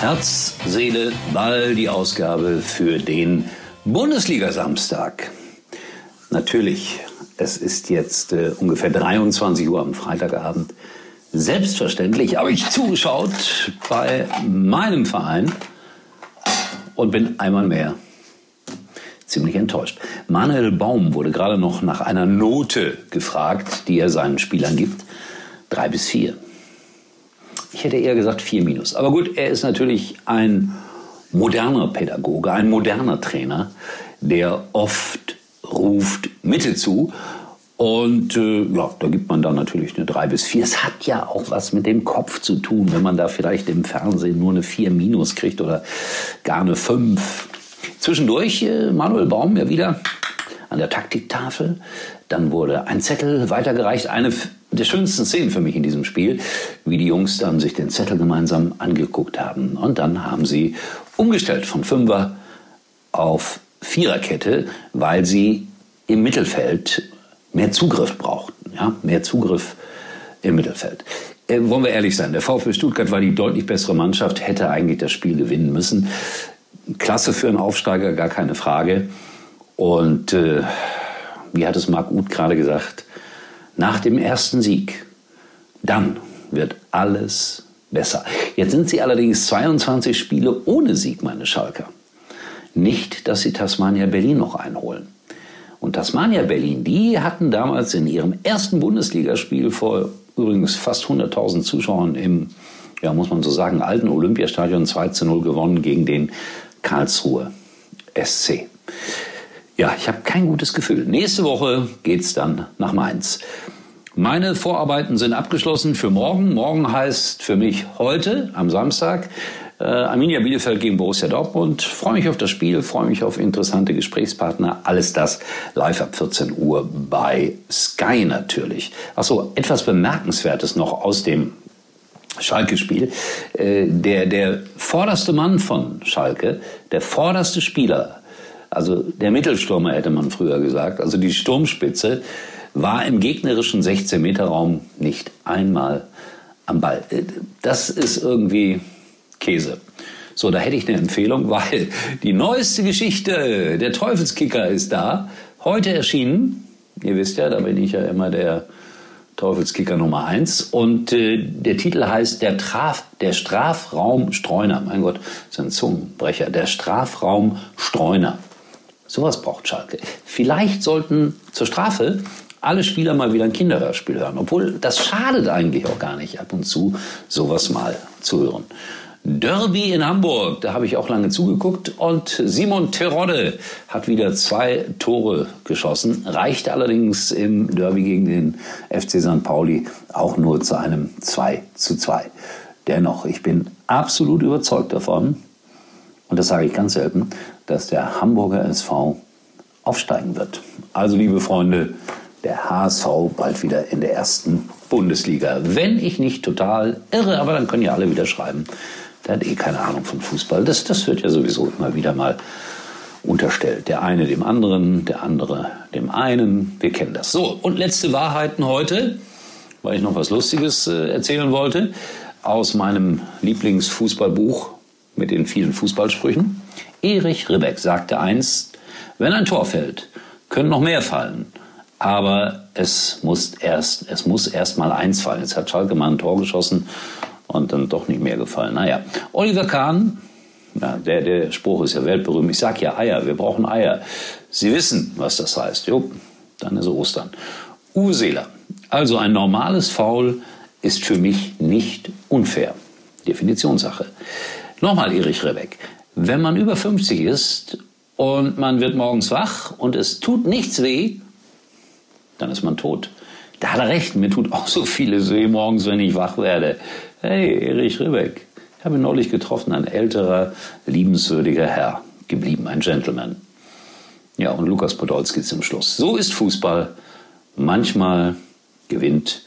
Herz, Seele, Ball, die Ausgabe für den Bundesliga-Samstag. Natürlich, es ist jetzt äh, ungefähr 23 Uhr am Freitagabend. Selbstverständlich habe ich zugeschaut bei meinem Verein und bin einmal mehr ziemlich enttäuscht. Manuel Baum wurde gerade noch nach einer Note gefragt, die er seinen Spielern gibt. Drei bis vier. Ich hätte eher gesagt vier minus. Aber gut, er ist natürlich ein moderner Pädagoge, ein moderner Trainer, der oft ruft Mittel zu. Und äh, ja, da gibt man dann natürlich eine 3 bis 4. Es hat ja auch was mit dem Kopf zu tun, wenn man da vielleicht im Fernsehen nur eine 4 minus kriegt oder gar eine 5. Zwischendurch äh, Manuel Baum ja wieder an der Taktiktafel. Dann wurde ein Zettel weitergereicht. Eine der schönsten Szenen für mich in diesem Spiel, wie die Jungs dann sich den Zettel gemeinsam angeguckt haben. Und dann haben sie umgestellt von Fünfer auf Viererkette, weil sie im Mittelfeld mehr Zugriff brauchten. Ja? Mehr Zugriff im Mittelfeld. Äh, wollen wir ehrlich sein, der VfB Stuttgart war die deutlich bessere Mannschaft, hätte eigentlich das Spiel gewinnen müssen. Klasse für einen Aufsteiger, gar keine Frage. Und äh, wie hat es Marc Uth gerade gesagt, nach dem ersten Sieg, dann wird alles besser. Jetzt sind sie allerdings 22 Spiele ohne Sieg, meine Schalker. Nicht, dass sie Tasmania Berlin noch einholen. Und Tasmania Berlin, die hatten damals in ihrem ersten Bundesligaspiel vor übrigens fast 100.000 Zuschauern im, ja, muss man so sagen, alten Olympiastadion 2 zu 0 gewonnen gegen den Karlsruhe SC. Ja, ich habe kein gutes Gefühl. Nächste Woche geht's dann nach Mainz. Meine Vorarbeiten sind abgeschlossen für morgen. Morgen heißt für mich heute, am Samstag, äh, Arminia Bielefeld gegen Borussia Dortmund. Freue mich auf das Spiel, freue mich auf interessante Gesprächspartner. Alles das live ab 14 Uhr bei Sky natürlich. Achso, etwas Bemerkenswertes noch aus dem Schalke-Spiel. Äh, der, der vorderste Mann von Schalke, der vorderste Spieler, also der Mittelstürmer hätte man früher gesagt, also die Sturmspitze, war im gegnerischen 16-Meter-Raum nicht einmal am Ball. Äh, das ist irgendwie Käse. So, da hätte ich eine Empfehlung, weil die neueste Geschichte, der Teufelskicker ist da, heute erschienen. Ihr wisst ja, da bin ich ja immer der Teufelskicker Nummer eins. Und äh, der Titel heißt der, Traf, der Strafraum Streuner. Mein Gott, das ist ein Zungenbrecher. Der Strafraum Streuner. Sowas braucht Schalke. Vielleicht sollten zur Strafe alle Spieler mal wieder ein Kinderhörspiel hören. Obwohl das schadet eigentlich auch gar nicht, ab und zu sowas mal zu hören. Derby in Hamburg, da habe ich auch lange zugeguckt und Simon Terodde hat wieder zwei Tore geschossen, reichte allerdings im Derby gegen den FC St. Pauli auch nur zu einem 2 zu 2. Dennoch, ich bin absolut überzeugt davon, und das sage ich ganz selten, dass der Hamburger SV aufsteigen wird. Also liebe Freunde, der HSV bald wieder in der ersten Bundesliga. Wenn ich nicht total irre, aber dann können ja alle wieder schreiben. Der hat eh keine Ahnung von Fußball. Das, das wird ja sowieso immer wieder mal unterstellt. Der eine dem anderen, der andere dem einen. Wir kennen das. So, und letzte Wahrheiten heute, weil ich noch was Lustiges äh, erzählen wollte, aus meinem Lieblingsfußballbuch mit den vielen Fußballsprüchen. Erich Ribbeck sagte einst, wenn ein Tor fällt, können noch mehr fallen. Aber es muss erst, es muss erst mal eins fallen. Jetzt hat Schalke mal ein Tor geschossen und dann doch nicht mehr gefallen. Naja, Oliver Kahn, ja, der, der Spruch ist ja weltberühmt. Ich sag ja Eier, wir brauchen Eier. Sie wissen, was das heißt. Jo, dann ist Ostern. Uwe. Also ein normales Foul ist für mich nicht unfair. Definitionssache. Nochmal Erich Rebeck. Wenn man über 50 ist und man wird morgens wach und es tut nichts weh, dann ist man tot. Da hat er recht, mir tut auch so vieles weh morgens, wenn ich wach werde. Hey, Erich Ribbeck, ich habe ihn neulich getroffen, ein älterer, liebenswürdiger Herr, geblieben, ein Gentleman. Ja, und Lukas Podolski zum Schluss. So ist Fußball. Manchmal gewinnt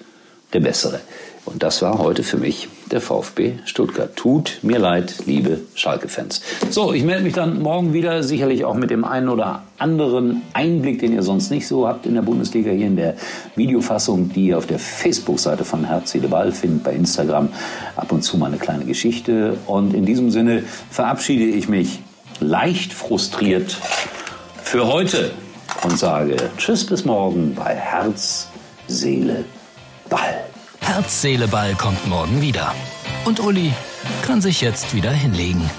der Bessere. Und das war heute für mich der VfB Stuttgart. Tut mir leid, liebe Schalke-Fans. So, ich melde mich dann morgen wieder, sicherlich auch mit dem einen oder anderen Einblick, den ihr sonst nicht so habt in der Bundesliga, hier in der Videofassung, die ihr auf der Facebook-Seite von Herz, Seele, Ball findet, bei Instagram ab und zu mal eine kleine Geschichte. Und in diesem Sinne verabschiede ich mich leicht frustriert für heute und sage Tschüss bis morgen bei Herz, Seele, Ball. Herz, Seele, Ball kommt morgen wieder. Und Uli kann sich jetzt wieder hinlegen.